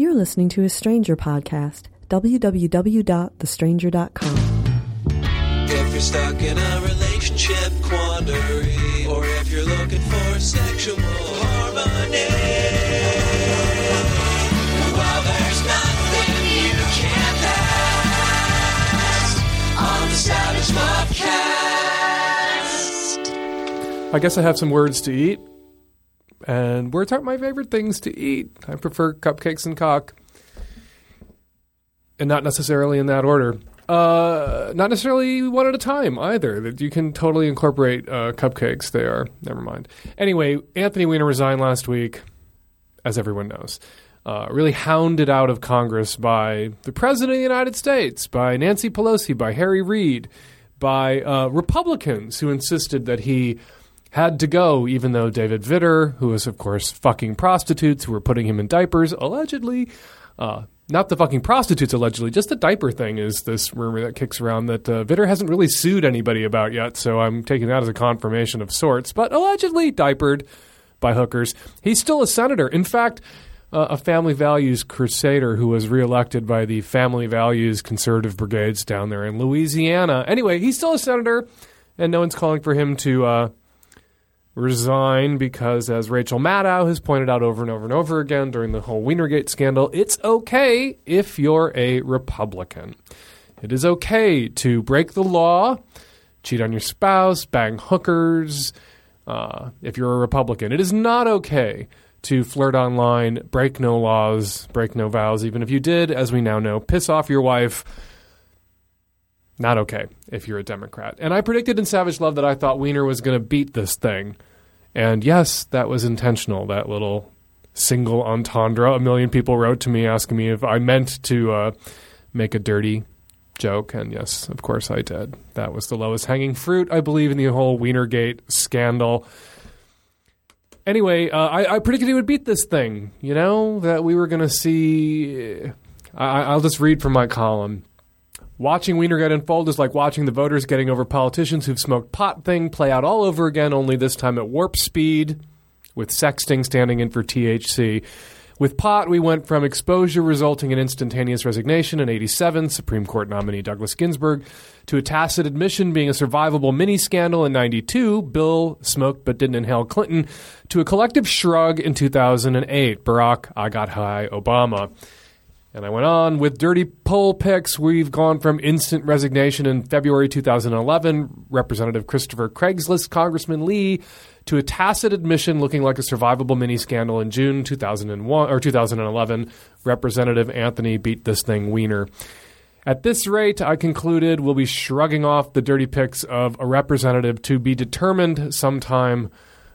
You're listening to a Stranger podcast. www.thestranger.com. If you're stuck in a relationship quandary, or if you're looking for sexual harmony, well, there's nothing you can't ask on the Savage Lovecast. I guess I have some words to eat. And words aren't my favorite things to eat. I prefer cupcakes and cock. And not necessarily in that order. Uh, not necessarily one at a time either. That you can totally incorporate uh, cupcakes. They are never mind. Anyway, Anthony Weiner resigned last week, as everyone knows. Uh, really hounded out of Congress by the President of the United States, by Nancy Pelosi, by Harry Reid, by uh, Republicans who insisted that he had to go, even though David Vitter, who was, of course, fucking prostitutes who were putting him in diapers, allegedly, uh, not the fucking prostitutes allegedly, just the diaper thing is this rumor that kicks around that uh, Vitter hasn't really sued anybody about yet, so I'm taking that as a confirmation of sorts, but allegedly diapered by hookers. He's still a senator. In fact, uh, a family values crusader who was reelected by the family values conservative brigades down there in Louisiana. Anyway, he's still a senator, and no one's calling for him to uh, resign because, as Rachel Maddow has pointed out over and over and over again during the whole Weinergate scandal, it's okay if you're a Republican. It is okay to break the law, cheat on your spouse, bang hookers. Uh, if you're a Republican, it is not okay to flirt online, break no laws, break no vows, even if you did, as we now know, piss off your wife. Not okay if you're a Democrat. And I predicted in Savage Love that I thought Weiner was going to beat this thing. And yes, that was intentional, that little single entendre. A million people wrote to me asking me if I meant to uh, make a dirty joke. And yes, of course I did. That was the lowest hanging fruit, I believe, in the whole Weinergate scandal. Anyway, uh, I, I, predicted he would beat this thing. You know, that we were going to see. I, I'll just read from my column. Watching Weinergate unfold is like watching the voters getting over politicians who've smoked pot thing play out all over again, only this time at warp speed, with sexting standing in for THC. With pot, we went from exposure resulting in instantaneous resignation in 87, Supreme Court nominee Douglas Ginsburg, to a tacit admission being a survivable mini scandal in 92, Bill smoked but didn't inhale Clinton, to a collective shrug in 2008, Barack, I got high, Obama. And I went on with dirty poll picks. We've gone from instant resignation in February 2011, Representative Christopher Craigslist Congressman Lee, to a tacit admission looking like a survivable mini scandal in June 2001 or 2011, Representative Anthony beat this thing Weiner. At this rate, I concluded we'll be shrugging off the dirty picks of a representative to be determined sometime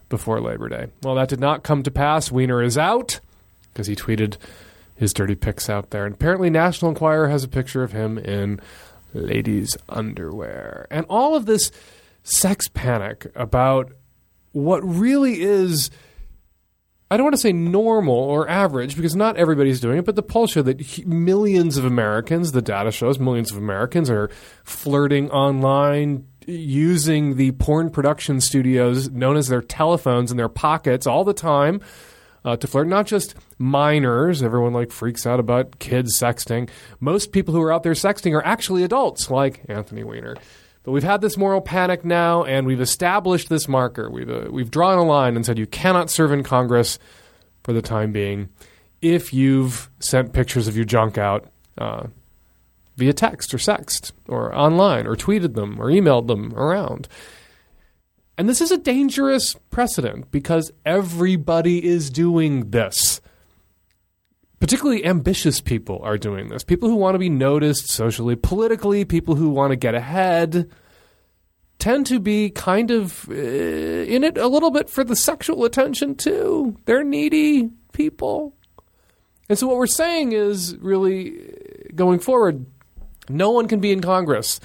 before Labor Day. Well, that did not come to pass. Weiner is out because he tweeted his dirty pics out there. And apparently, National Enquirer has a picture of him in ladies' underwear. And all of this sex panic about what really is. I don't want to say normal or average because not everybody's doing it, but the polls show that millions of Americans, the data shows millions of Americans are flirting online, using the porn production studios known as their telephones in their pockets all the time uh, to flirt. Not just minors. Everyone like freaks out about kids sexting. Most people who are out there sexting are actually adults, like Anthony Weiner. But we've had this moral panic now, and we've established this marker. We've uh, we've drawn a line and said you cannot serve in Congress for the time being if you've sent pictures of your junk out uh, via text or sext or online or tweeted them or emailed them around. And this is a dangerous precedent because everybody is doing this. Particularly ambitious people are doing this. People who want to be noticed socially, politically, people who want to get ahead tend to be kind of uh, in it a little bit for the sexual attention too. They're needy people. And so what we're saying is really going forward, no one can be in Congress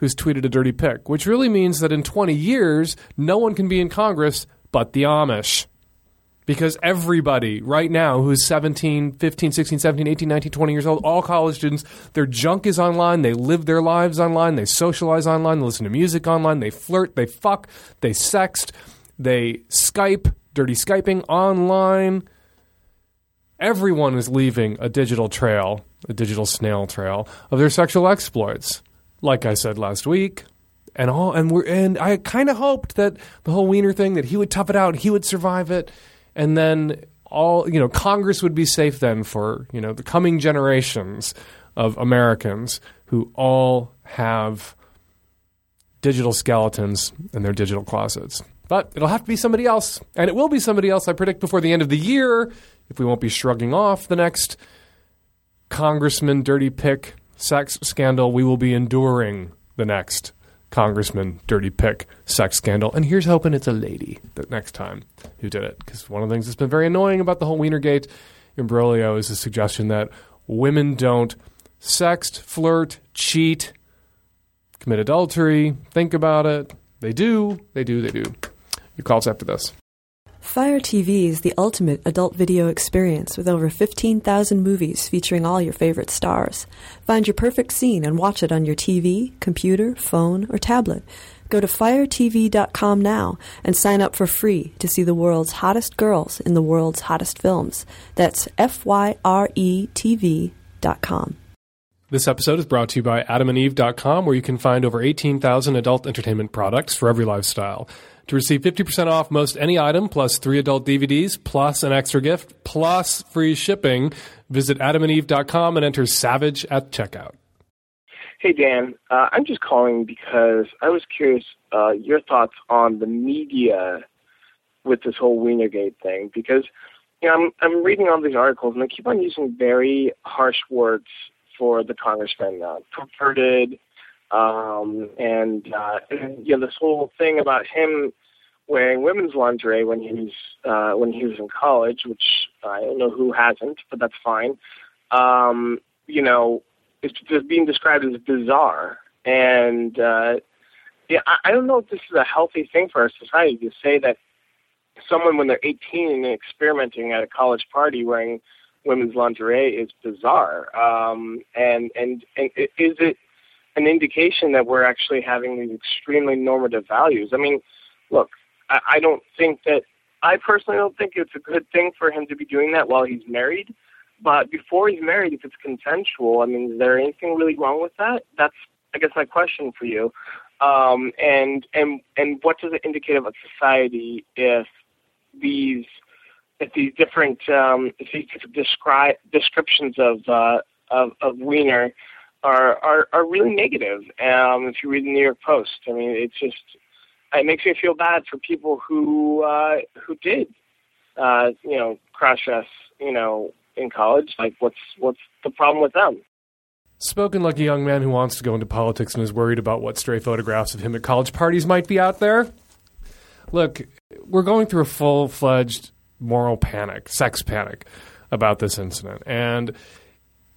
who's tweeted a dirty pic, which really means that in 20 years, no one can be in Congress but the Amish. Because everybody right now who's 17, 15, 16, 17, 18, 19, 20 years old, all college students, their junk is online. They live their lives online. They socialize online. They listen to music online. They flirt. They fuck. They sext. They Skype, dirty Skyping online. everyone is leaving a digital trail, a digital snail trail of their sexual exploits. Like I said last week, and all, and we're, and I kind of hoped that the whole Weiner thing that he would tough it out, he would survive it, and then all you know, Congress would be safe then for you know the coming generations of Americans who all have digital skeletons in their digital closets. But it'll have to be somebody else, and it will be somebody else. I predict before the end of the year, if we won't be shrugging off the next congressman dirty pick sex scandal, we will be enduring the next congressman dirty pick sex scandal. And here's hoping it's a lady the next time who did it, because one of the things that's been very annoying about the whole Weinergate imbroglio is the suggestion that women don't sext, flirt, cheat, commit adultery, think about it. They do, they do, they do. Your calls after this. Fyre TV is the ultimate adult video experience with over 15,000 movies featuring all your favorite stars. Find your perfect scene and watch it on your TV, computer, phone, or tablet. Go to fyretv.com now and sign up for free to see the world's hottest girls in the world's hottest films. That's F Y R E T V.com. This episode is brought to you by adamandeve.com, where you can find over 18,000 adult entertainment products for every lifestyle. To receive 50% off most any item, plus three adult DVDs, plus an extra gift, plus free shipping, visit adamandeve.com and enter SAVAGE at checkout. Hey, Dan. Uh, I'm just calling because I was curious uh, your thoughts on the media with this whole Weinergate thing. Because you know, I'm I'm reading all these articles and they keep on using very harsh words for the congressman, uh, perverted, um, and, uh, and you know this whole thing about him wearing women's lingerie when he was uh, when he was in college, which I don't know who hasn't, but that's fine. Um, you know, it's just being described as bizarre, and uh, yeah, I, I don't know if this is a healthy thing for our society to say that someone when they're 18 and experimenting at a college party wearing women's lingerie is bizarre. Um, and and and is it an indication that we're actually having these extremely normative values? I mean, look, I, I don't think that I personally don't think it's a good thing for him to be doing that while he's married. But before he's married, if it's consensual, I mean, is there anything really wrong with that? That's, I guess, my question for you. Um, and and and what does it indicate about society if these if these different um, if these different describe descriptions of uh, of, of Weiner are, are are really negative? Um, if you read the New York Post, I mean, it's just it makes me feel bad for people who uh, who did uh, you know cross us, you know in college. Like, what's what's the problem with them? Spoken like a young man who wants to go into politics and is worried about what stray photographs of him at college parties might be out there. Look, we're going through a full fledged moral panic, sex panic about this incident. And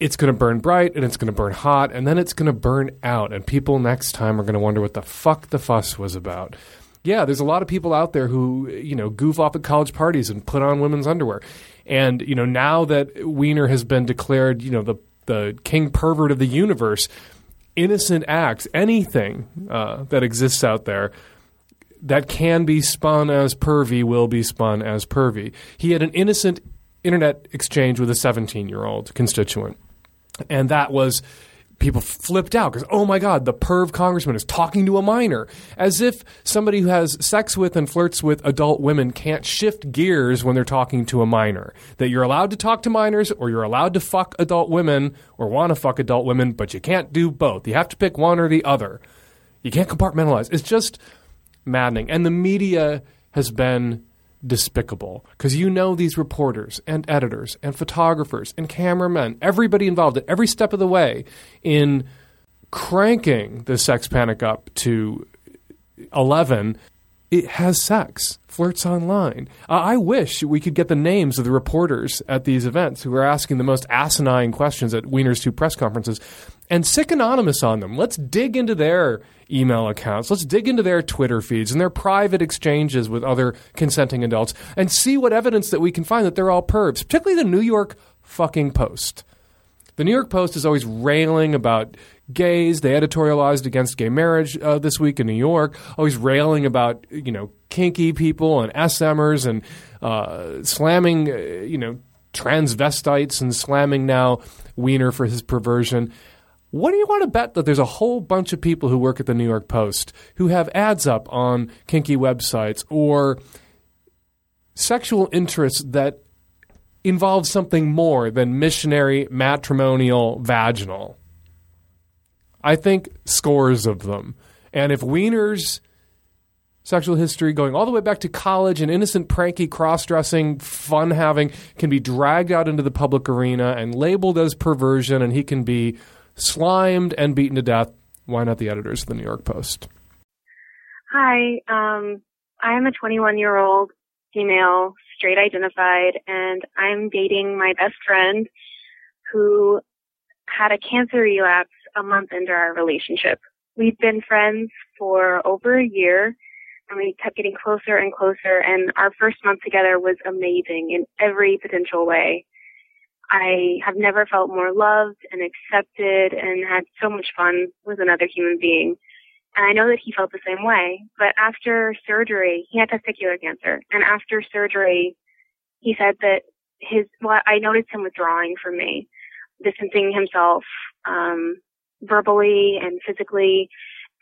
it's going to burn bright and it's going to burn hot and then it's going to burn out. And people next time are going to wonder what the fuck the fuss was about. Yeah, there's a lot of people out there who, you know, goof off at college parties and put on women's underwear. And, you know, now that Weiner has been declared, you know, the, the king pervert of the universe, innocent acts, anything uh, that exists out there that can be spun as pervy will be spun as pervy. He had an innocent internet exchange with a 17 year old constituent. And that was people flipped out because, oh my God, the perv congressman is talking to a minor. As if somebody who has sex with and flirts with adult women can't shift gears when they're talking to a minor. That you're allowed to talk to minors or you're allowed to fuck adult women or want to fuck adult women, but you can't do both. You have to pick one or the other. You can't compartmentalize. It's just maddening. And the media has been despicable because you know these reporters and editors and photographers and cameramen, everybody involved at every step of the way in cranking the sex panic up to 11 it has sex, flirts online. I wish we could get the names of the reporters at these events who are asking the most asinine questions at Weiner's two press conferences and sic anonymous on them. Let's dig into their email accounts. Let's dig into their Twitter feeds and their private exchanges with other consenting adults and see what evidence that we can find that they're all pervs, particularly the New York fucking Post. The New York Post is always railing about gays. They editorialized against gay marriage uh, this week in New York, always railing about you know kinky people and SMers and uh, slamming uh, you know transvestites and slamming now Weiner for his perversion. What do you want to bet that there's a whole bunch of people who work at the New York Post who have ads up on kinky websites or sexual interests that involve something more than missionary, matrimonial, vaginal? I think scores of them. And if Weiner's sexual history going all the way back to college and innocent, pranky, cross dressing, fun having can be dragged out into the public arena and labeled as perversion, and he can be slimed and beaten to death. Why not the editors of the New York Post? Hi, um, I am a 21 year old female, straight identified, and I'm dating my best friend who had a cancer relapse a month into our relationship. We've been friends for over a year and we kept getting closer and closer and our first month together was amazing in every potential way. I have never felt more loved and accepted and had so much fun with another human being. And I know that he felt the same way. But after surgery, he had testicular cancer. And after surgery, he said that his, well, I noticed him withdrawing from me, distancing himself, um, verbally and physically.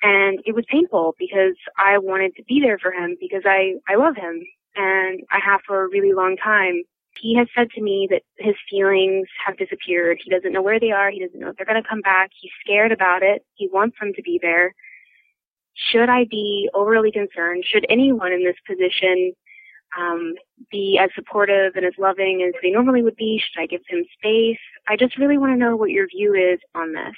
And it was painful because I wanted to be there for him because I, I love him and I have for a really long time. He has said to me that his feelings have disappeared. He doesn't know where they are. He doesn't know if they're going to come back. He's scared about it. He wants them to be there. Should I be overly concerned? Should anyone in this position um, be as supportive and as loving as they normally would be? Should I give him space? I just really want to know what your view is on this.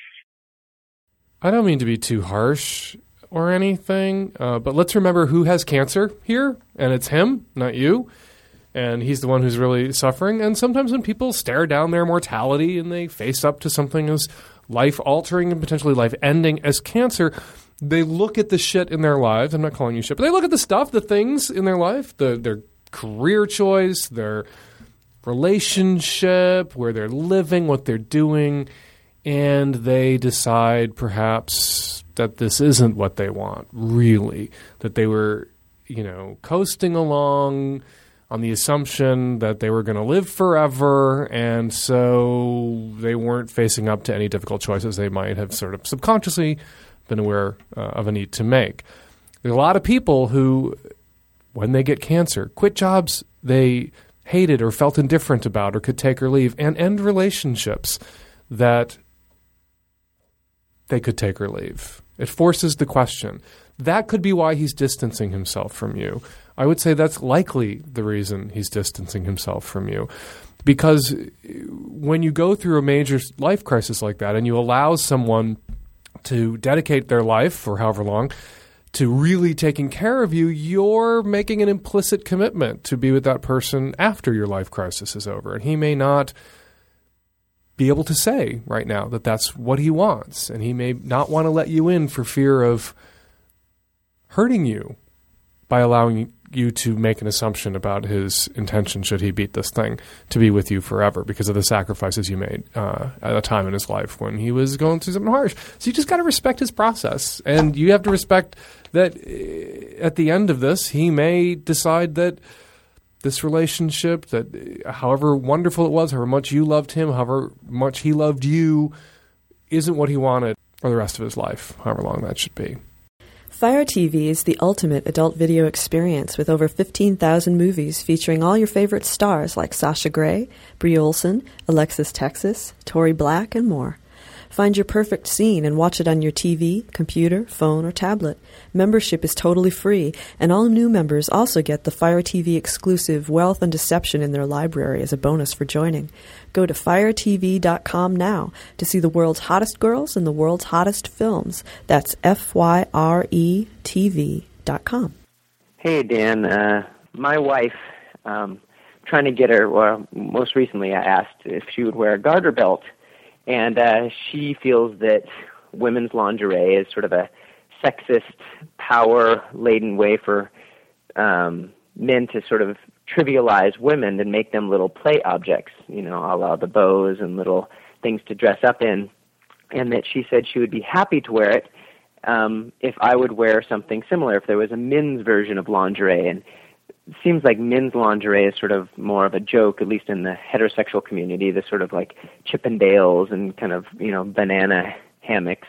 I don't mean to be too harsh or anything, uh, but let's remember who has cancer here, and it's him, not you. And he's the one who's really suffering. And sometimes when people stare down their mortality and they face up to something as life altering and potentially life ending as cancer, they look at the shit in their lives. I'm not calling you shit, but they look at the stuff, the things in their life, the, their career choice, their relationship, where they're living, what they're doing and they decide perhaps that this isn't what they want, really, that they were, you know, coasting along on the assumption that they were going to live forever, and so they weren't facing up to any difficult choices they might have sort of subconsciously been aware uh, of a need to make. There's a lot of people who, when they get cancer, quit jobs they hated or felt indifferent about or could take or leave, and end relationships that they could take or leave. It forces the question. That could be why he's distancing himself from you. I would say that's likely the reason he's distancing himself from you. Because when you go through a major life crisis like that and you allow someone to dedicate their life for however long to really taking care of you, you're making an implicit commitment to be with that person after your life crisis is over. And he may not be able to say right now that that's what he wants. And he may not want to let you in for fear of hurting you by allowing you to make an assumption about his intention should he beat this thing to be with you forever because of the sacrifices you made uh, at a time in his life when he was going through something harsh. So you just got to respect his process, and you have to respect that uh, at the end of this, he may decide that this relationship that however wonderful it was, however much you loved him, however much he loved you, isn't what he wanted for the rest of his life, however long that should be. Fyre TV is the ultimate adult video experience with over 15,000 movies featuring all your favorite stars like Sasha Grey, Bree Olson, Alexis Texas, Tori Black, and more. Find your perfect scene and watch it on your TV, computer, phone, or tablet. Membership is totally free, and all new members also get the Fyre TV exclusive Wealth and Deception in their library as a bonus for joining. Go to fyretv.com now to see the world's hottest girls and the world's hottest films. That's F Y R E T V.com. Hey, Dan. Uh, my wife, um, trying to get her, well, most recently I asked if she would wear a garter belt and uh, she feels that women's lingerie is sort of a sexist, power-laden way for um, men to sort of trivialize women and make them little play objects, you know, a la the bows and little things to dress up in, and that she said she would be happy to wear it um, if I would wear something similar, if there was a men's version of lingerie. And seems like men's lingerie is sort of more of a joke, at least in the heterosexual community. The sort of like Chippendales and kind of you know banana hammocks.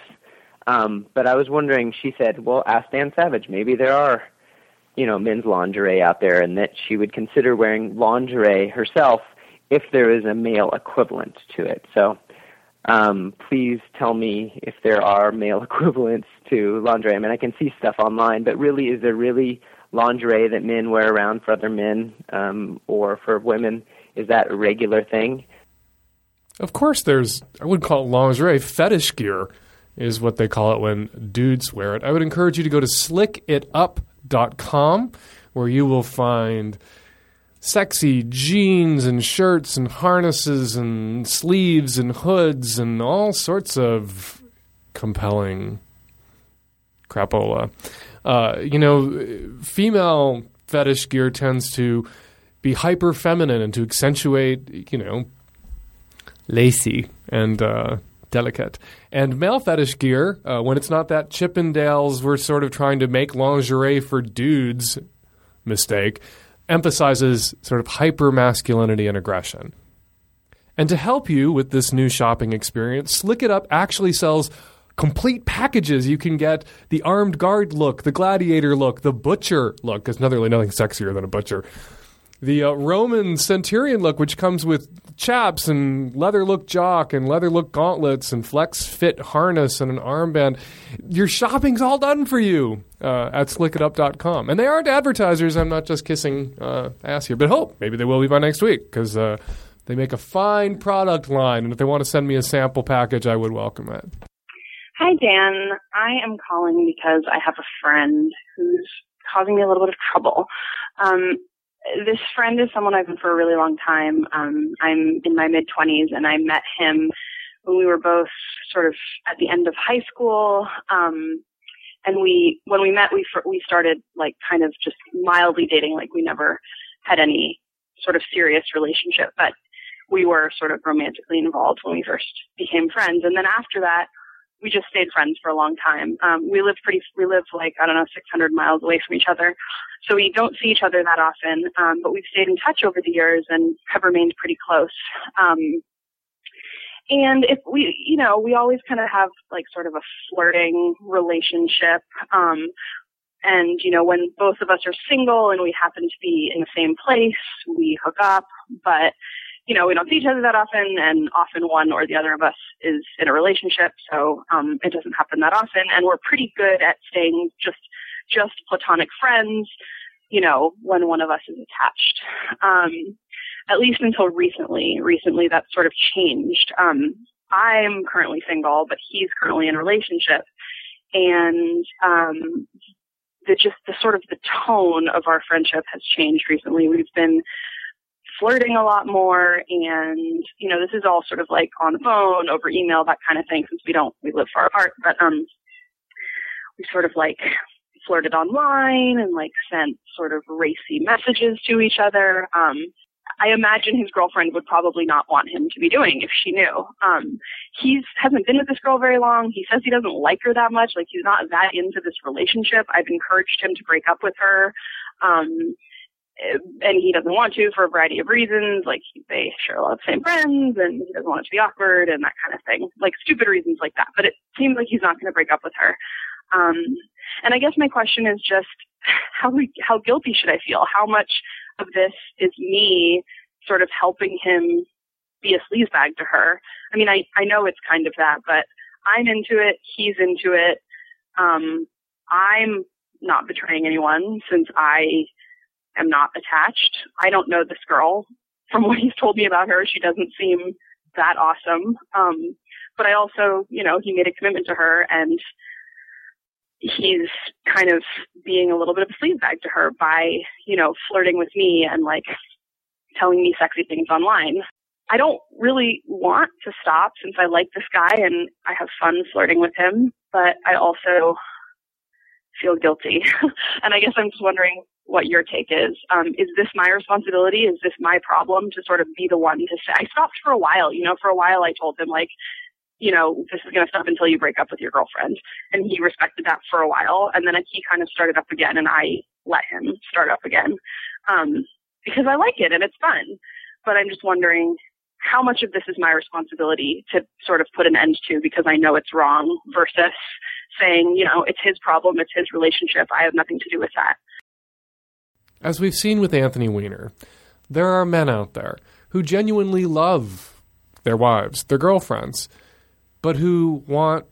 Um, but I was wondering. She said, "Well, ask Dan Savage. Maybe there are." You know, men's lingerie out there, and that she would consider wearing lingerie herself if there is a male equivalent to it. So um, please tell me if there are male equivalents to lingerie. I mean, I can see stuff online, but really, is there really lingerie that men wear around for other men um, or for women? Is that a regular thing? Of course, there's, I wouldn't call it lingerie, fetish gear is what they call it when dudes wear it. I would encourage you to go to slickitup.com where you will find sexy jeans and shirts and harnesses and sleeves and hoods and all sorts of compelling crapola. Uh, you know, female fetish gear tends to be hyper feminine and to accentuate, you know, lacy and uh, delicate. And male fetish gear, uh, when it's not that Chippendales, we're sort of trying to make lingerie for dudes mistake emphasizes sort of hyper masculinity and aggression. And to help you with this new shopping experience, Slick It Up actually sells complete packages. You can get the armed guard look, the gladiator look, the butcher look, because nothing, really nothing sexier than a butcher. The uh, Roman centurion look, which comes with chaps and leather look jock and leather look gauntlets and flex fit harness and an armband. Your shopping's all done for you uh, at slickitup.com. And they aren't advertisers. I'm not just kissing uh, ass here, but hope maybe they will be by next week because uh, they make a fine product line. And if they want to send me a sample package, I would welcome it. Hi, Dan. I am calling because I have a friend who's causing me a little bit of trouble. Um, this friend is someone I've been for a really long time. Um, I'm in my mid 20s, and I met him when we were both sort of at the end of high school. Um, and we, when we met, we we started like kind of just mildly dating, like we never had any sort of serious relationship, but we were sort of romantically involved when we first became friends. And then after that, we just stayed friends for a long time. Um, we live pretty, we live like, I don't know, 600 miles away from each other. So we don't see each other that often, um, but we've stayed in touch over the years and have remained pretty close. Um, and if we, you know, we always kind of have like sort of a flirting relationship. Um, and, you know, when both of us are single and we happen to be in the same place, we hook up. But you know, we don't see each other that often, and often one or the other of us is in a relationship, so um, it doesn't happen that often. And we're pretty good at staying just just platonic friends, you know, when one of us is attached. Um, at least until recently. Recently, that sort of changed. Um, I'm currently single, but he's currently in a relationship, and um, the just the sort of the tone of our friendship has changed recently. We've been flirting a lot more and you know this is all sort of like on the phone over email that kind of thing since we don't we live far apart but um we sort of like flirted online and like sent sort of racy messages to each other um I imagine his girlfriend would probably not want him to be doing if she knew. Um, he's hasn't been with this girl very long. He says he doesn't like her that much. Like he's not that into this relationship. I've encouraged him to break up with her. Um, and he doesn't want to for a variety of reasons. Like they share a lot of the same friends, and he doesn't want it to be awkward and that kind of thing. Like stupid reasons like that. But it seems like he's not going to break up with her. Um, and I guess my question is just how how guilty should I feel? How much of this is me sort of helping him be a sleazebag to her? I mean, I I know it's kind of that, but I'm into it. He's into it. Um, I'm not betraying anyone since I am not attached. I don't know this girl. From what he's told me about her, she doesn't seem that awesome. Um, but I also, you know, he made a commitment to her and he's kind of being a little bit of a sleaze bag to her by, you know, flirting with me and like telling me sexy things online. I don't really want to stop since I like this guy and I have fun flirting with him, but I also feel guilty. and I guess I'm just wondering what your take is. Um, is this my responsibility? Is this my problem to sort of be the one to say? I stopped for a while. You know, for a while I told him like, you know, this is going to stop until you break up with your girlfriend, and he respected that for a while. And then he kind of started up again, and I let him start up again. um, because I like it and it's fun. But I'm just wondering how much of this is my responsibility to sort of put an end to because I know it's wrong versus saying, you know, it's his problem, it's his relationship, I have nothing to do with that. As we've seen with Anthony Weiner, there are men out there who genuinely love their wives, their girlfriends, but who want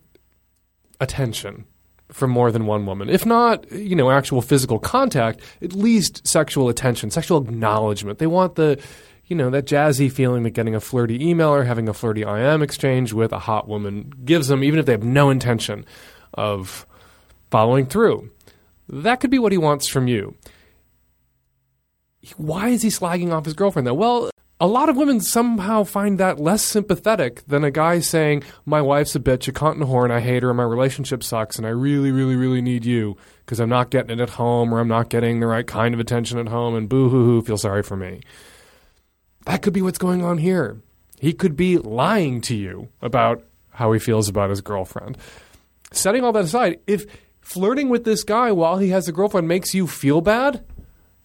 attention from more than one woman. If not, you know, actual physical contact, at least sexual attention, sexual acknowledgement. They want the, you know, that jazzy feeling that getting a flirty email or having a flirty IM exchange with a hot woman gives them, even if they have no intention of following through. That could be what he wants from you. Why is he slagging off his girlfriend though? Well, a lot of women somehow find that less sympathetic than a guy saying, My wife's a bitch, a cunt and a whore, I hate her, and my relationship sucks, and I really, really, really need you because I'm not getting it at home or I'm not getting the right kind of attention at home, and boo hoo hoo, feel sorry for me. That could be what's going on here. He could be lying to you about how he feels about his girlfriend. Setting all that aside, if flirting with this guy while he has a girlfriend makes you feel bad,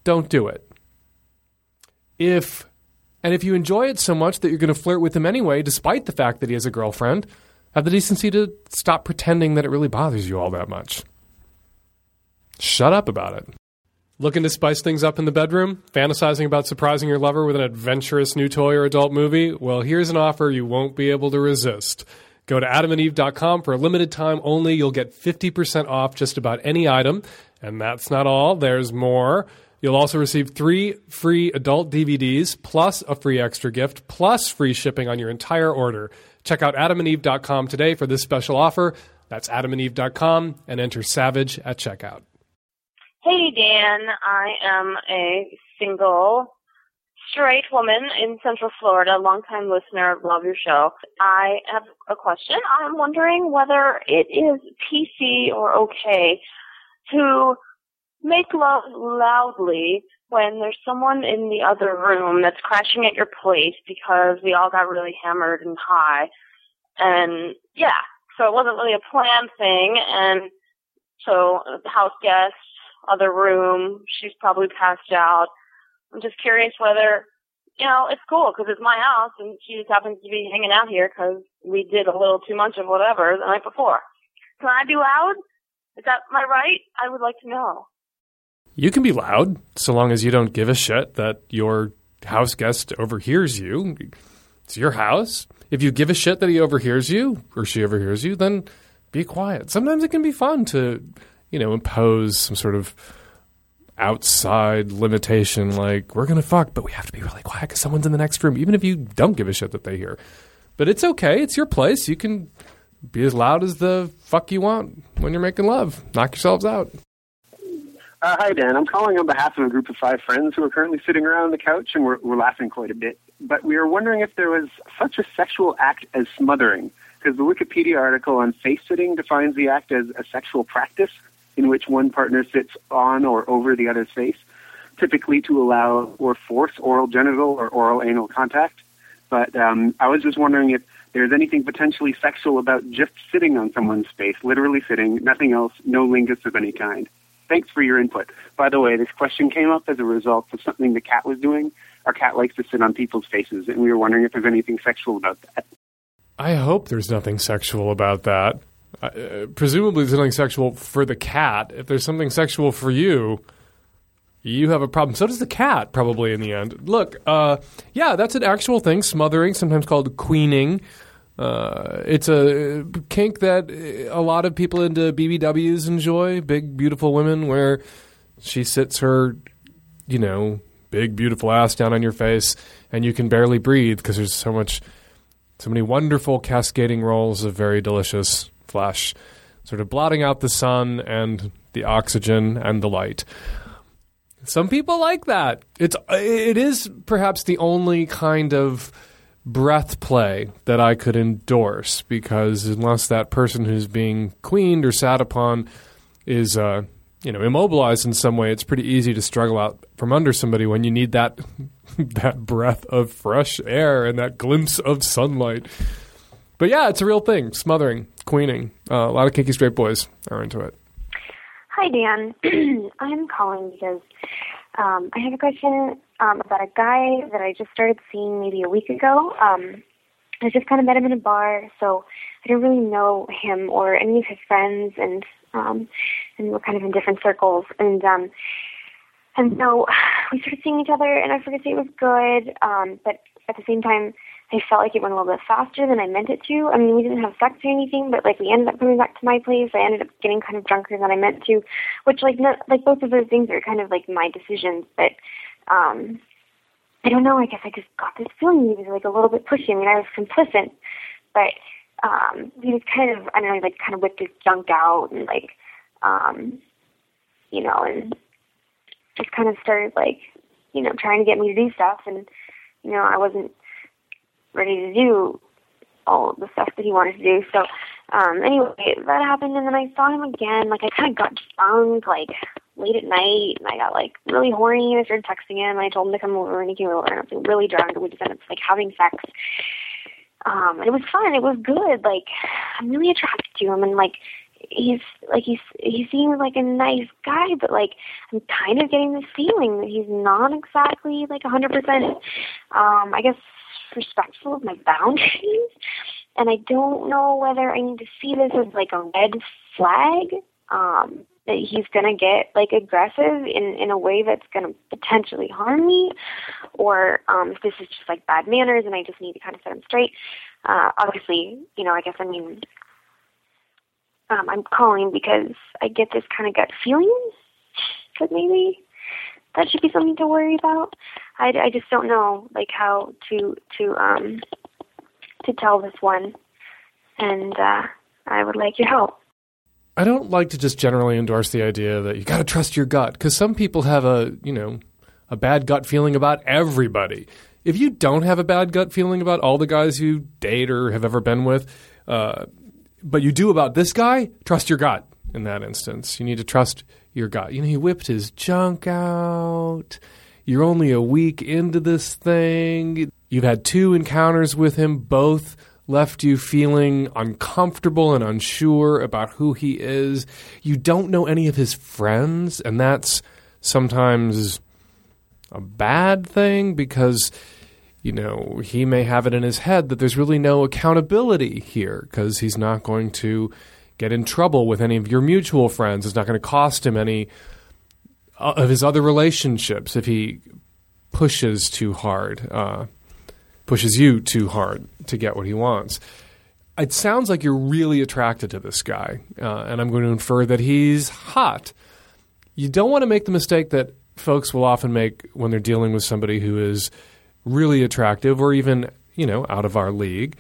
don't do it. If and if you enjoy it so much that you're going to flirt with him anyway, despite the fact that he has a girlfriend, have the decency to stop pretending that it really bothers you all that much. Shut up about it. Looking to spice things up in the bedroom? Fantasizing about surprising your lover with an adventurous new toy or adult movie? Well, here's an offer you won't be able to resist. Go to adamandeve.com for a limited time only. You'll get 50% off just about any item. And that's not all, there's more. You'll also receive three free adult DVDs, plus a free extra gift, plus free shipping on your entire order. Check out adamandeve.com today for this special offer. That's adamandeve.com and enter SAVAGE at checkout. Hey, Dan. I am a single straight woman in Central Florida, longtime listener, love your show. I have a question. I'm wondering whether it is PC or okay to make love loudly when there's someone in the other room that's crashing at your place because we all got really hammered and high. And yeah, so it wasn't really a planned thing. And so house guest, other room, she's probably passed out. I'm just curious whether, you know, it's cool because it's my house and she just happens to be hanging out here because we did a little too much of whatever the night before. Can I be loud? Is that my right? I would like to know. You can be loud so long as you don't give a shit that your house guest overhears you. It's your house. If you give a shit that he overhears you or she overhears you, then be quiet. Sometimes it can be fun to, you know, impose some sort of outside limitation like we're going to fuck, but we have to be really quiet because someone's in the next room, even if you don't give a shit that they hear. But it's okay. It's your place. You can be as loud as the fuck you want when you're making love. Knock yourselves out. Uh, hi, Dan. I'm calling on behalf of a group of five friends who are currently sitting around the couch, and we're, we're laughing quite a bit. But we are wondering if there was such a sexual act as smothering, because the Wikipedia article on face sitting defines the act as a sexual practice in which one partner sits on or over the other's face, typically to allow or force oral genital or oral anal contact. But um, I was just wondering if there's anything potentially sexual about just sitting on someone's face, literally sitting, nothing else, no lingus of any kind. Thanks for your input. By the way, this question came up as a result of something the cat was doing. Our cat likes to sit on people's faces, and we were wondering if there's anything sexual about that. I hope there's nothing sexual about that. Uh, presumably, there's nothing sexual for the cat. If there's something sexual for you, you have a problem. So does the cat, probably in the end. Look, uh, yeah, that's an actual thing. Smothering, sometimes called queening. Uh, it's a kink that a lot of people into BBWs enjoy. Big, beautiful women, where she sits her, you know, big, beautiful ass down on your face, and you can barely breathe because there's so much, so many wonderful cascading rolls of very delicious flesh, sort of blotting out the sun and the oxygen and the light. Some people like that. It's it is perhaps the only kind of breath play that I could endorse because unless that person who's being queened or sat upon is uh, you know immobilized in some way, it's pretty easy to struggle out from under somebody when you need that that breath of fresh air and that glimpse of sunlight. But yeah, it's a real thing. Smothering, queening. Uh, a lot of kinky straight boys are into it. Hi, Dan. I'm calling because Um, I have a question um, about a guy that I just started seeing maybe a week ago. Um, I just kind of met him in a bar, so I didn't really know him or any of his friends, and um, and we're kind of in different circles. And um, and so we started seeing each other, and I forget to say it was good, um, but at the same time, I felt like it went a little bit faster than I meant it to. I mean, we didn't have sex or anything, but like we ended up coming back to my place. I ended up getting kind of drunker than I meant to, which like not, like both of those things are kind of like my decisions. But um, I don't know. I guess I just got this feeling he was like a little bit pushy. I mean, I was complicit, but um, he was kind of I don't know, like kind of whipped his junk out and like um, you know, and just kind of started like you know trying to get me to do stuff and you know I wasn't ready to do all the stuff that he wanted to do. So um anyway, that happened and then I saw him again. Like I kinda got drunk, like late at night and I got like really horny and I started texting him and I told him to come over and he came over and I was like, really drunk and we just ended up like having sex. Um and it was fun, it was good. Like I'm really attracted to him and like he's like he's he seems like a nice guy, but like I'm kind of getting this feeling that he's not exactly like a hundred percent um I guess respectful of my boundaries. And I don't know whether I need to see this as like a red flag, um, that he's gonna get like aggressive in, in a way that's gonna potentially harm me, or um, if this is just like bad manners and I just need to kind of set him straight. Uh, obviously, you know, I guess I mean, um, I'm calling because I get this kind of gut feeling that maybe that should be something to worry about. I, I just don't know like how to to um to tell this one, and uh, I would like your help. I don't like to just generally endorse the idea that you got to trust your gut because some people have a you know a bad gut feeling about everybody. If you don't have a bad gut feeling about all the guys you date or have ever been with, uh, but you do about this guy, trust your gut. In that instance, you need to trust your gut. You know, he whipped his junk out. You're only a week into this thing. You've had two encounters with him, both left you feeling uncomfortable and unsure about who he is. You don't know any of his friends, and that's sometimes a bad thing because you know, he may have it in his head that there's really no accountability here because he's not going to get in trouble with any of your mutual friends. It's not going to cost him any of his other relationships if he pushes too hard, uh, pushes you too hard to get what he wants. It sounds like you're really attracted to this guy, uh, and I'm going to infer that he's hot. You don't want to make the mistake that folks will often make when they're dealing with somebody who is really attractive or even, you know, out of our league.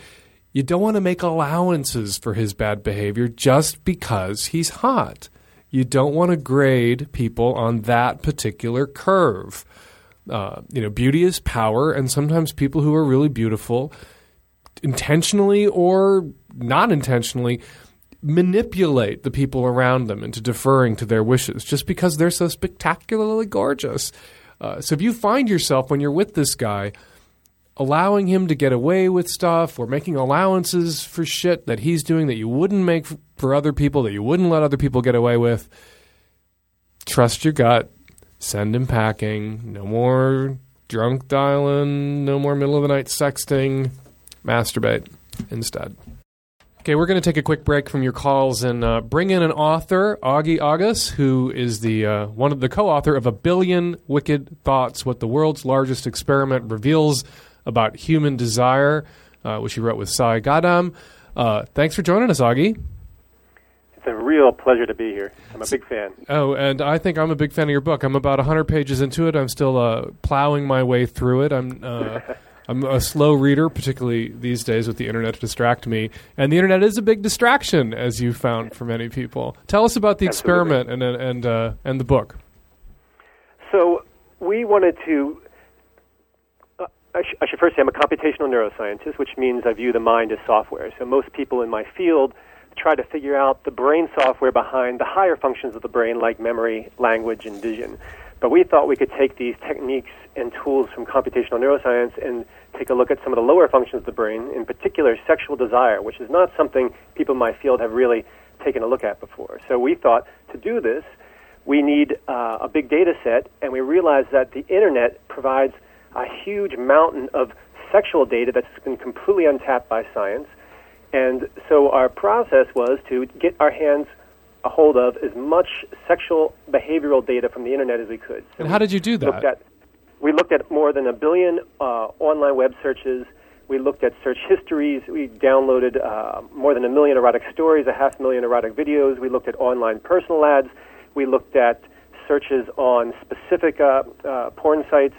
You don't want to make allowances for his bad behavior just because he's hot. You don't want to grade people on that particular curve. Uh, you know, beauty is power, and sometimes people who are really beautiful, intentionally or not intentionally, manipulate the people around them into deferring to their wishes just because they're so spectacularly gorgeous. Uh, so if you find yourself when you're with this guy allowing him to get away with stuff or making allowances for shit that he's doing that you wouldn't make for other people, that you wouldn't let other people get away with, trust your gut. Send him packing. No more drunk dialing. No more middle of the night sexting. Masturbate instead. Okay, we're going to take a quick break from your calls and uh, bring in an author, Ogi Ogas, who is the uh, one of the co-author of A Billion Wicked Thoughts: What the World's Largest Experiment Reveals About Human Desire, uh, which he wrote with Sai Gadam. Uh, thanks for joining us, Ogi. It's a real pleasure to be here. I'm a big fan. Oh, and I think I'm a big fan of your book. I'm about 100 pages into it. I'm still uh, plowing my way through it. I'm uh, I'm a slow reader, particularly these days with the internet to distract me. And the internet is a big distraction, as you found for many people. Tell us about the Absolutely. experiment and and uh, and the book. So we wanted to. Uh, I, sh- I should first say I'm a computational neuroscientist, which means I view the mind as software. So most people in my field try to figure out the brain software behind the higher functions of the brain, like memory, language, and vision. But we thought we could take these techniques and tools from computational neuroscience and take a look at some of the lower functions of the brain, in particular sexual desire, which is not something people in my field have really taken a look at before. So we thought to do this, we need uh, a big data set, and we realized that the internet provides a huge mountain of sexual data that's been completely untapped by science. And so our process was to get our hands a hold of as much sexual behavioral data from the internet as we could. So And how did you do that? At, we looked at more than a billion uh, online web searches. We looked at search histories. We downloaded uh, more than a million erotic stories, a half million erotic videos. We looked at online personal ads. We looked at searches on specific uh, uh, porn sites.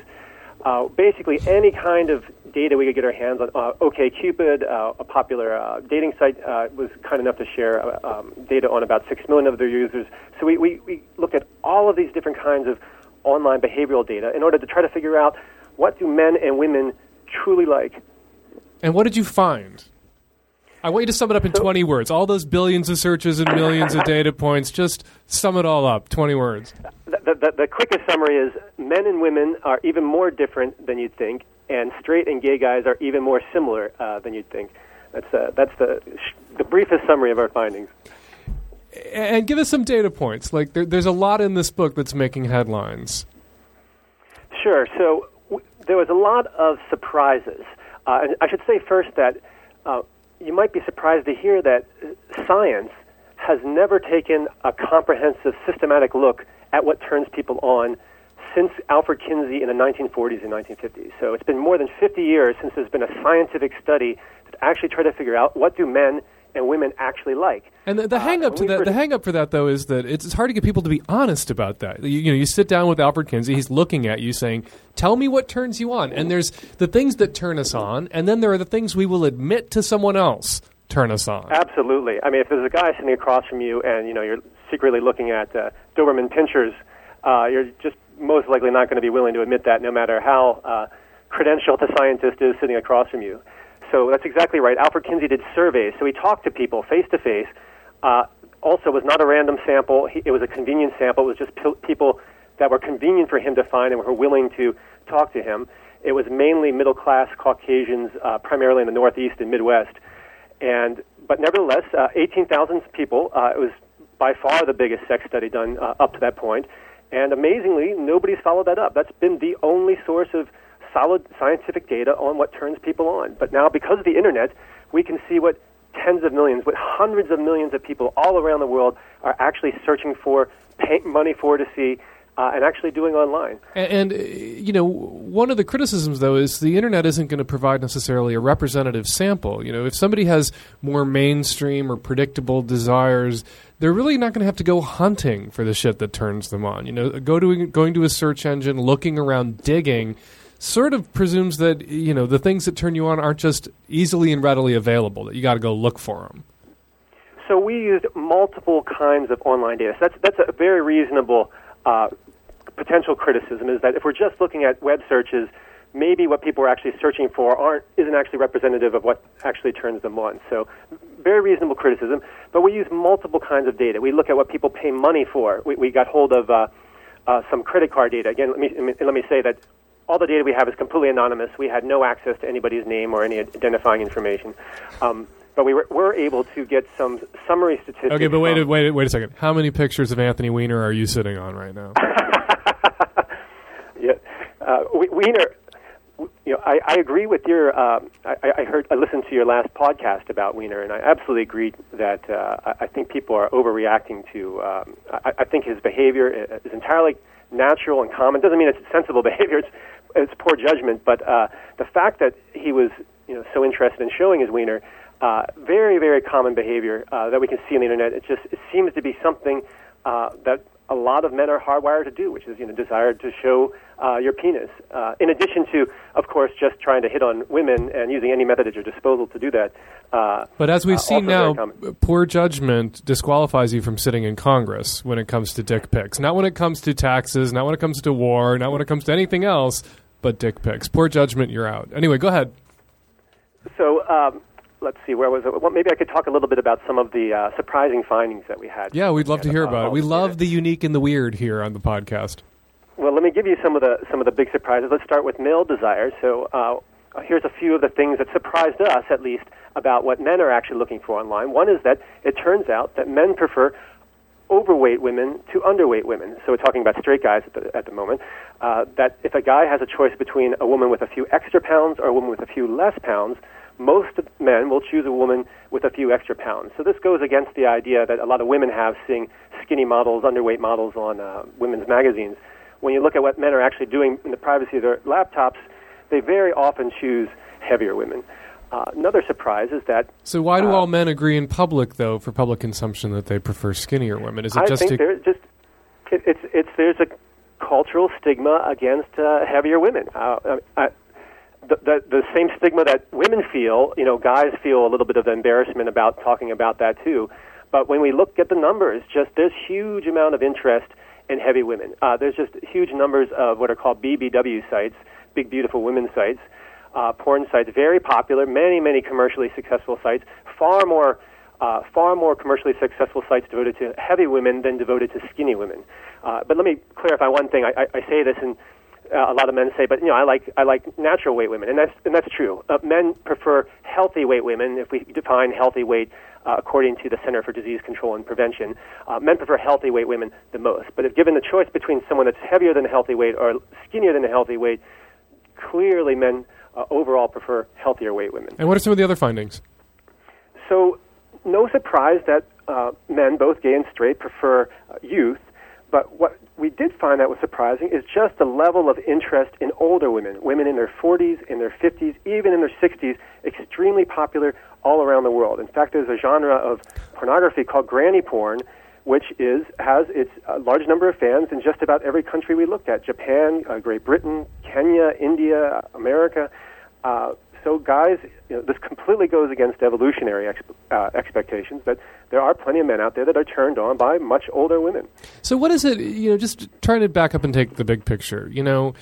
Uh, basically, any kind of data we could get our hands on. Uh, OKCupid, uh, a popular uh, dating site, uh, was kind enough to share uh, um, data on about six million of their users. So we, we, we looked at all of these different kinds of online behavioral data in order to try to figure out what do men and women truly like. And what did you find? I want you to sum it up in 20 words. All those billions of searches and millions of data points, just sum it all up. 20 words. The, the, the, quickest summary is men and women are even more different than you'd think, and straight and gay guys are even more similar uh, than you'd think. That's, uh, that's the, the briefest summary of our findings. And give us some data points. Like, there, there's a lot in this book that's making headlines. Sure. So w- there was a lot of surprises. Uh, and I should say first that uh, you might be surprised to hear that uh, science has never taken a comprehensive, systematic look at what turns people on since Alfred Kinsey in the 1940s and 1950s. So it's been more than 50 years since there's been a scientific study to actually try to figure out what do men and women actually like. And the, the uh, hang up to that, the hang up for that though is that it's, it's hard to get people to be honest about that. You, you know, you sit down with Alfred Kinsey, he's looking at you saying, "Tell me what turns you on." And there's the things that turn us on, and then there are the things we will admit to someone else turn us on. Absolutely. I mean, if there's a guy sitting across from you and you know you're secretly looking at uh, Doberman pinschers, uh, you're just most likely not going to be willing to admit that, no matter how uh, credentialed the scientist is sitting across from you. So that's exactly right. Alfred Kinsey did surveys, so he talked to people face to face. Also, it was not a random sample; he, it was a convenient sample. It was just p- people that were convenient for him to find and were willing to talk to him. It was mainly middle class Caucasians, uh, primarily in the Northeast and Midwest. And but nevertheless, uh, 18,000 people. Uh, it was by far the biggest sex study done uh, up to that point. And amazingly, nobody's followed that up. That's been the only source of solid scientific data on what turns people on. But now, because of the internet, we can see what tens of millions, what hundreds of millions of people all around the world are actually searching for, paying money for to see, uh, and actually doing online. And, and uh, you know, one of the criticisms though is the internet isn't going to provide necessarily a representative sample. You know, if somebody has more mainstream or predictable desires, they're really not going to have to go hunting for the shit that turns them on. You know, go to going to a search engine, looking around, digging. Sort of presumes that you know the things that turn you on aren't just easily and readily available. That you got to go look for them. So we used multiple kinds of online data. So that's that's a very reasonable uh, potential criticism. Is that if we're just looking at web searches, maybe what people are actually searching for aren't isn't actually representative of what actually turns them on. So very reasonable criticism. But we use multiple kinds of data. We look at what people pay money for. We, we got hold of uh, uh, some credit card data. Again, let me let me say that all the data we have is completely anonymous. We had no access to anybody's name or any identifying information. Um, but we were, were able to get some summary statistics. Okay, but wait, a, wait, wait a second. How many pictures of Anthony Weiner are you sitting on right now? yeah, uh, we- Wiener. w- You know, I, I agree with your. Uh, I, I heard, I listened to your last podcast about Weiner, and I absolutely agree that uh, I, I think people are overreacting to. Um, I, I think his behavior is entirely natural and common. Doesn't mean it's sensible behavior. It's it's poor judgment, but uh, the fact that he was, you know, so interested in showing his wiener, uh, very very common behavior uh, that we can see on the internet. It just it seems to be something uh, that a lot of men are hardwired to do, which is you know desire to show uh, your penis. Uh, in addition to, of course, just trying to hit on women and using any method at your disposal to do that. Uh, But as we've uh, seen now, poor judgment disqualifies you from sitting in Congress when it comes to dick pics. Not when it comes to taxes, not when it comes to war, not when it comes to anything else, but dick pics. Poor judgment, you're out. Anyway, go ahead. So um, let's see, where was it? Well, maybe I could talk a little bit about some of the uh, surprising findings that we had. Yeah, we'd love to hear about it. We love the unique and the weird here on the podcast. Well, let me give you some of the some of the big surprises. Let's start with male desire. So uh, here's a few of the things that surprised us, at least, about what men are actually looking for online. One is that it turns out that men prefer overweight women to underweight women. So we're talking about straight guys at the, at the moment. Uh, that if a guy has a choice between a woman with a few extra pounds or a woman with a few less pounds, most men will choose a woman with a few extra pounds. So this goes against the idea that a lot of women have seeing skinny models, underweight models on uh, women's magazines. When you look at what men are actually doing in the privacy of their laptops, they very often choose heavier women. Uh, another surprise is that So why do Uh, all men agree in public, though, for public consumption, that they prefer skinnier women? Is it I just think to, there's just it, it's it's there's a cultural stigma against uh, heavier women. Uh, uh, the, the the same stigma that women feel, you know, guys feel a little bit of embarrassment about talking about that too. But when we look at the numbers, just there's huge amount of interest in heavy women. Uh, there's just huge numbers of what are called BBW sites, big beautiful women sites, uh, porn sites, very popular, many many commercially successful sites, far more uh, far more commercially successful sites devoted to heavy women than devoted to skinny women. Uh, but let me clarify one thing. I, I, I say this, and uh, a lot of men say, "But you know, I like I like natural weight women," and that's and that's true. Uh, men prefer healthy weight women. If we define healthy weight uh, according to the Center for Disease Control and Prevention, uh, men prefer healthy weight women the most. But if given the choice between someone that's heavier than a healthy weight or skinnier than a healthy weight, clearly men uh, overall prefer healthier weight women. and what are some of the other findings? So, no surprise that uh, men, both gay and straight, prefer uh, youth. But what we did find that was surprising is just the level of interest in older women, women in their 40s, in their 50s, even in their 60s, extremely popular all around the world. In fact, there's a genre of pornography called granny porn, which is has its a large number of fans in just about every country we looked at: Japan, uh, Great Britain, Kenya, India, America. Uh, so, guys, you know, this completely goes against evolutionary ex- uh, expectations. That there are plenty of men out there that are turned on by much older women. So what is it? You know, just trying to back up and take the big picture. You know,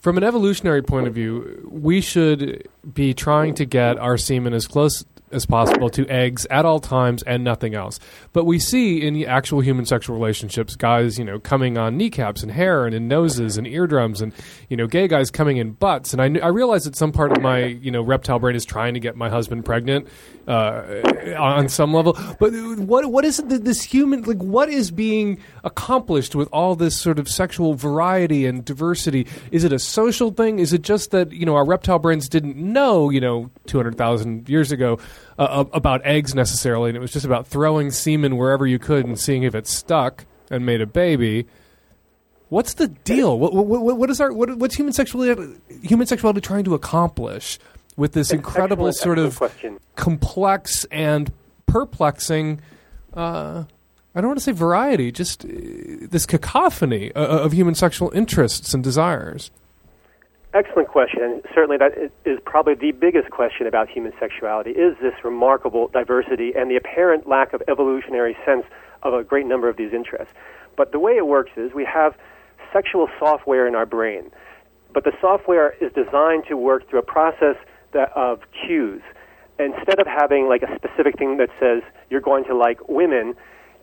from an evolutionary point of view, we should be trying to get our semen as close as possible to eggs at all times and nothing else. But we see in the actual human sexual relationships, guys, you know, coming on kneecaps and hair and in noses and eardrums, and you know, gay guys coming in butts. And I, I realize that some part of my you know reptile brain is trying to get my husband pregnant uh, on some level. But what what is it that this human like? What is being accomplished with all this sort of sexual variety and diversity? Is it a social thing? Is it just that you know our reptile brains didn't know you know two hundred thousand years ago uh, about eggs necessarily, and it was just about throwing semen wherever you could and seeing if it stuck and made a baby. What's the deal? What, what, what, is our what, what's human sexuality human sexuality trying to accomplish with this incredible Excellent, sort of question. complex and perplexing? Uh, I don't want to say variety, just uh, this cacophony uh, of human sexual interests and desires. Excellent question. And certainly, that is- probably the biggest question about human sexuality: is this remarkable diversity and the apparent lack of evolutionary sense of a great number of these interests. But the way it works is we have sexual software in our brain, but the software is designed to work through a process that, of cues. Instead of having like a specific thing that says you're going to like women,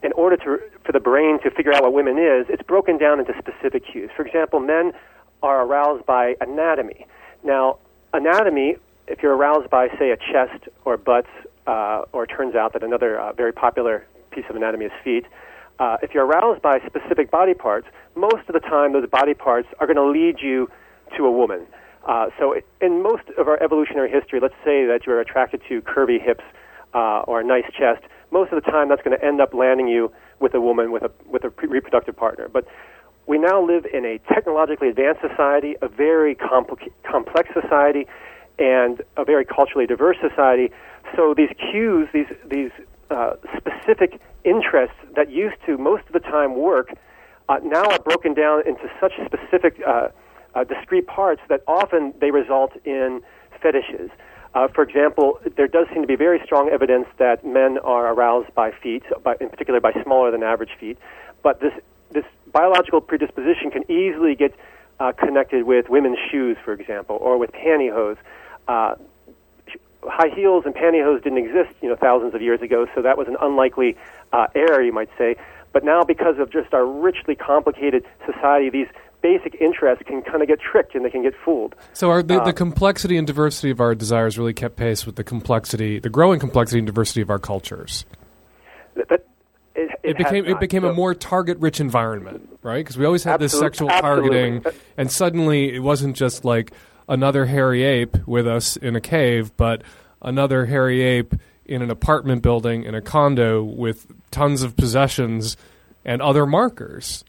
in order to, for the brain to figure out what women is, it's broken down into specific cues. For example, men are aroused by anatomy. Now, anatomy, if you're aroused by, say, a chest or butts, uh, or it turns out that another uh, very popular piece of anatomy is feet, uh, if you're aroused by specific body parts, most of the time those body parts are going to lead you to a woman. Uh, so, in most of our evolutionary history, let's say that you're attracted to curvy hips uh, or a nice chest. Most of the time, that's going to end up landing you with a woman, with a with a pre- reproductive partner. But we now live in a technologically advanced society, a very compli- complex society, and a very culturally diverse society. So these cues, these these uh, specific interests that used to most of the time work, uh, now are broken down into such specific, uh, uh, discrete parts that often they result in fetishes. Uh, for example, there does seem to be very strong evidence that men are aroused by feet, by, in particular by smaller than average feet. But this this biological predisposition can easily get uh, connected with women's shoes, for example, or with pantyhose. Uh, high heels and pantyhose didn't exist, you know, thousands of years ago, so that was an unlikely uh, error, you might say. But now, because of just our richly complicated society, these basic interests can kind of get tricked and they can get fooled. So, are the, the complexity and diversity of our desires really kept pace with the complexity, the growing complexity and diversity of our cultures? that, it, It, has became it became a more target-rich environment, right? Because we always had this sexual absolutely. targeting, and suddenly it wasn't just like another hairy ape with us in a cave, but another hairy ape in an apartment building in a condo with tons of possessions and other markers.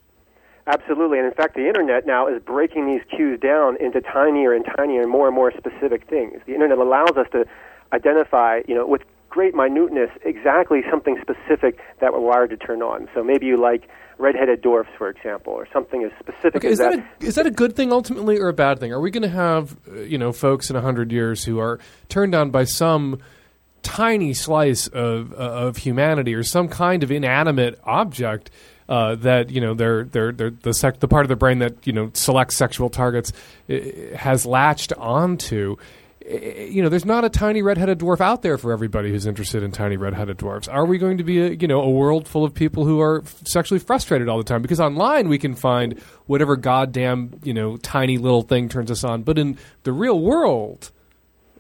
Absolutely, and in fact, the internet now is breaking these cues down into tinier and tinier and more and more specific things. The internet allows us to identify, you know, with great minuteness, exactly something specific that we're wired to turn on. So maybe you like redheaded dwarfs, for example, or something as specific Okay, as is that a, is that a good thing ultimately or a bad thing? Are we going to have uh, you know folks in hundred years who are turned on by some tiny slice of uh, of humanity or some kind of inanimate object uh, that you know they're, they're, they're the sec- the part of the brain that you know selects sexual targets uh, has latched onto? Uh, You know, there's not a tiny red-headed dwarf out there for everybody who's interested in tiny red-headed dwarfs. Are we going to be, a, you know, a world full of people who are sexually frustrated all the time? Because online we can find whatever goddamn, you know, tiny little thing turns us on. But in the real world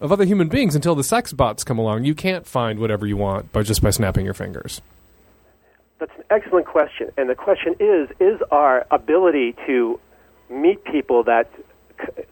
of other human beings, until the sex bots come along, you can't find whatever you want by just by snapping your fingers. That's an excellent question. And the question is is our ability to meet people that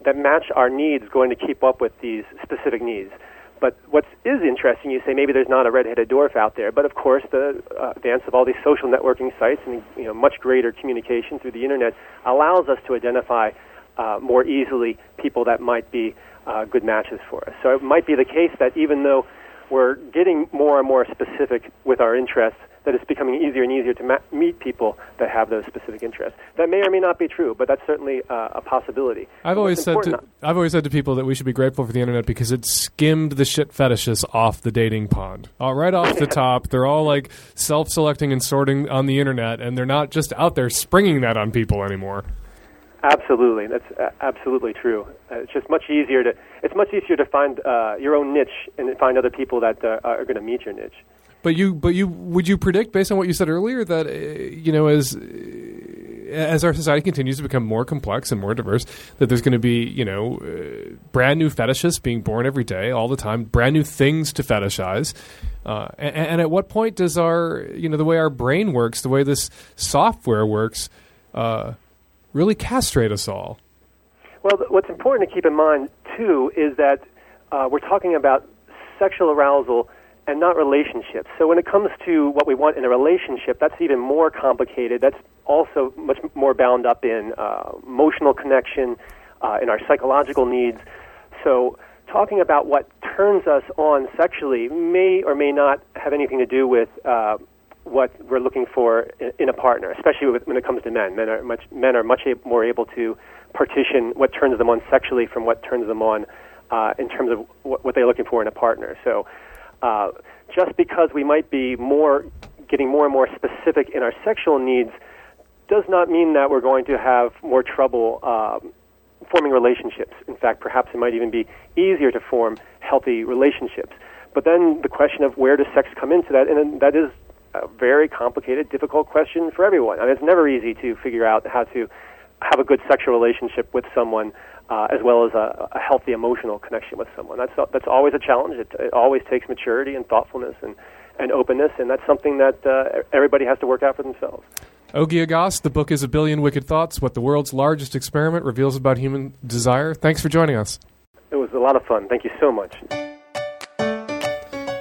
that match our needs going to keep up with these specific needs? But what is interesting, you say maybe there's not a red-headed dwarf out there, but of course the uh, advance of all these social networking sites and you know much greater communication through the internet allows us to identify uh, more easily people that might be uh, good matches for us. So it might be the case that even though we're getting more and more specific with our interests, that it's becoming easier and easier to ma- meet people that have those specific interests. That may or may not be true, but that's certainly uh, a possibility. I've And always said to I've always said to people that we should be grateful for the internet because it skimmed the shit fetishes off the dating pond. All right off the top, they're all like self-selecting and sorting on the internet, and they're not just out there springing that on people anymore. Absolutely, that's uh, absolutely true. Uh, it's just much easier to it's much easier to find uh, your own niche and find other people that uh, are going to meet your niche. But you, but you, would you predict based on what you said earlier that uh, you know as uh, as our society continues to become more complex and more diverse, that there's going to be you know uh, brand new fetishes being born every day, all the time, brand new things to fetishize. Uh, and, and at what point does our you know the way our brain works, the way this software works, uh, really castrate us all? Well, what's important to keep in mind too is that uh, we're talking about sexual arousal and not relationships. So when it comes to what we want in a relationship, that's even more complicated. That's also much more bound up in uh, emotional connection, uh, in our psychological needs. So talking about what turns us on sexually may or may not have anything to do with uh, what we're looking for in, in a partner, especially with, when it comes to men. Men are much men are much a- more able to partition what turns them on sexually from what turns them on uh, in terms of what, what they're looking for in a partner. So, uh, just because we might be more getting more and more specific in our sexual needs does not mean that we're going to have more trouble um, forming relationships. In fact, perhaps it might even be easier to form healthy relationships. But then the question of where does sex come into that, and that is a very complicated, difficult question for everyone. I mean, it's never easy to figure out how to have a good sexual relationship with someone, uh, as well as a, a healthy emotional connection with someone. That's that's always a challenge. It, it always takes maturity and thoughtfulness and, and openness, and that's something that uh, everybody has to work out for themselves. Ogi Ogas, the book is A Billion Wicked Thoughts What the World's Largest Experiment Reveals About Human Desire. Thanks for joining us. It was a lot of fun. Thank you so much.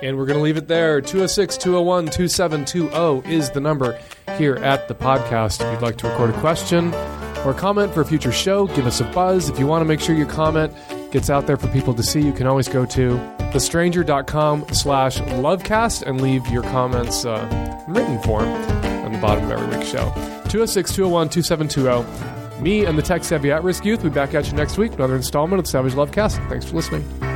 And we're going to leave it there. 206 201 2720 is the number here at the podcast. If you'd like to record a question or comment for a future show, give us a buzz. If you want to make sure your comment gets out there for people to see, you can always go to thestranger.com slash lovecast and leave your comments uh, in written form on the bottom of every week's show. 206 201 2720. Me and the tech savvy at risk youth will be back at you next week. Another installment of Savage Lovecast. Thanks for listening.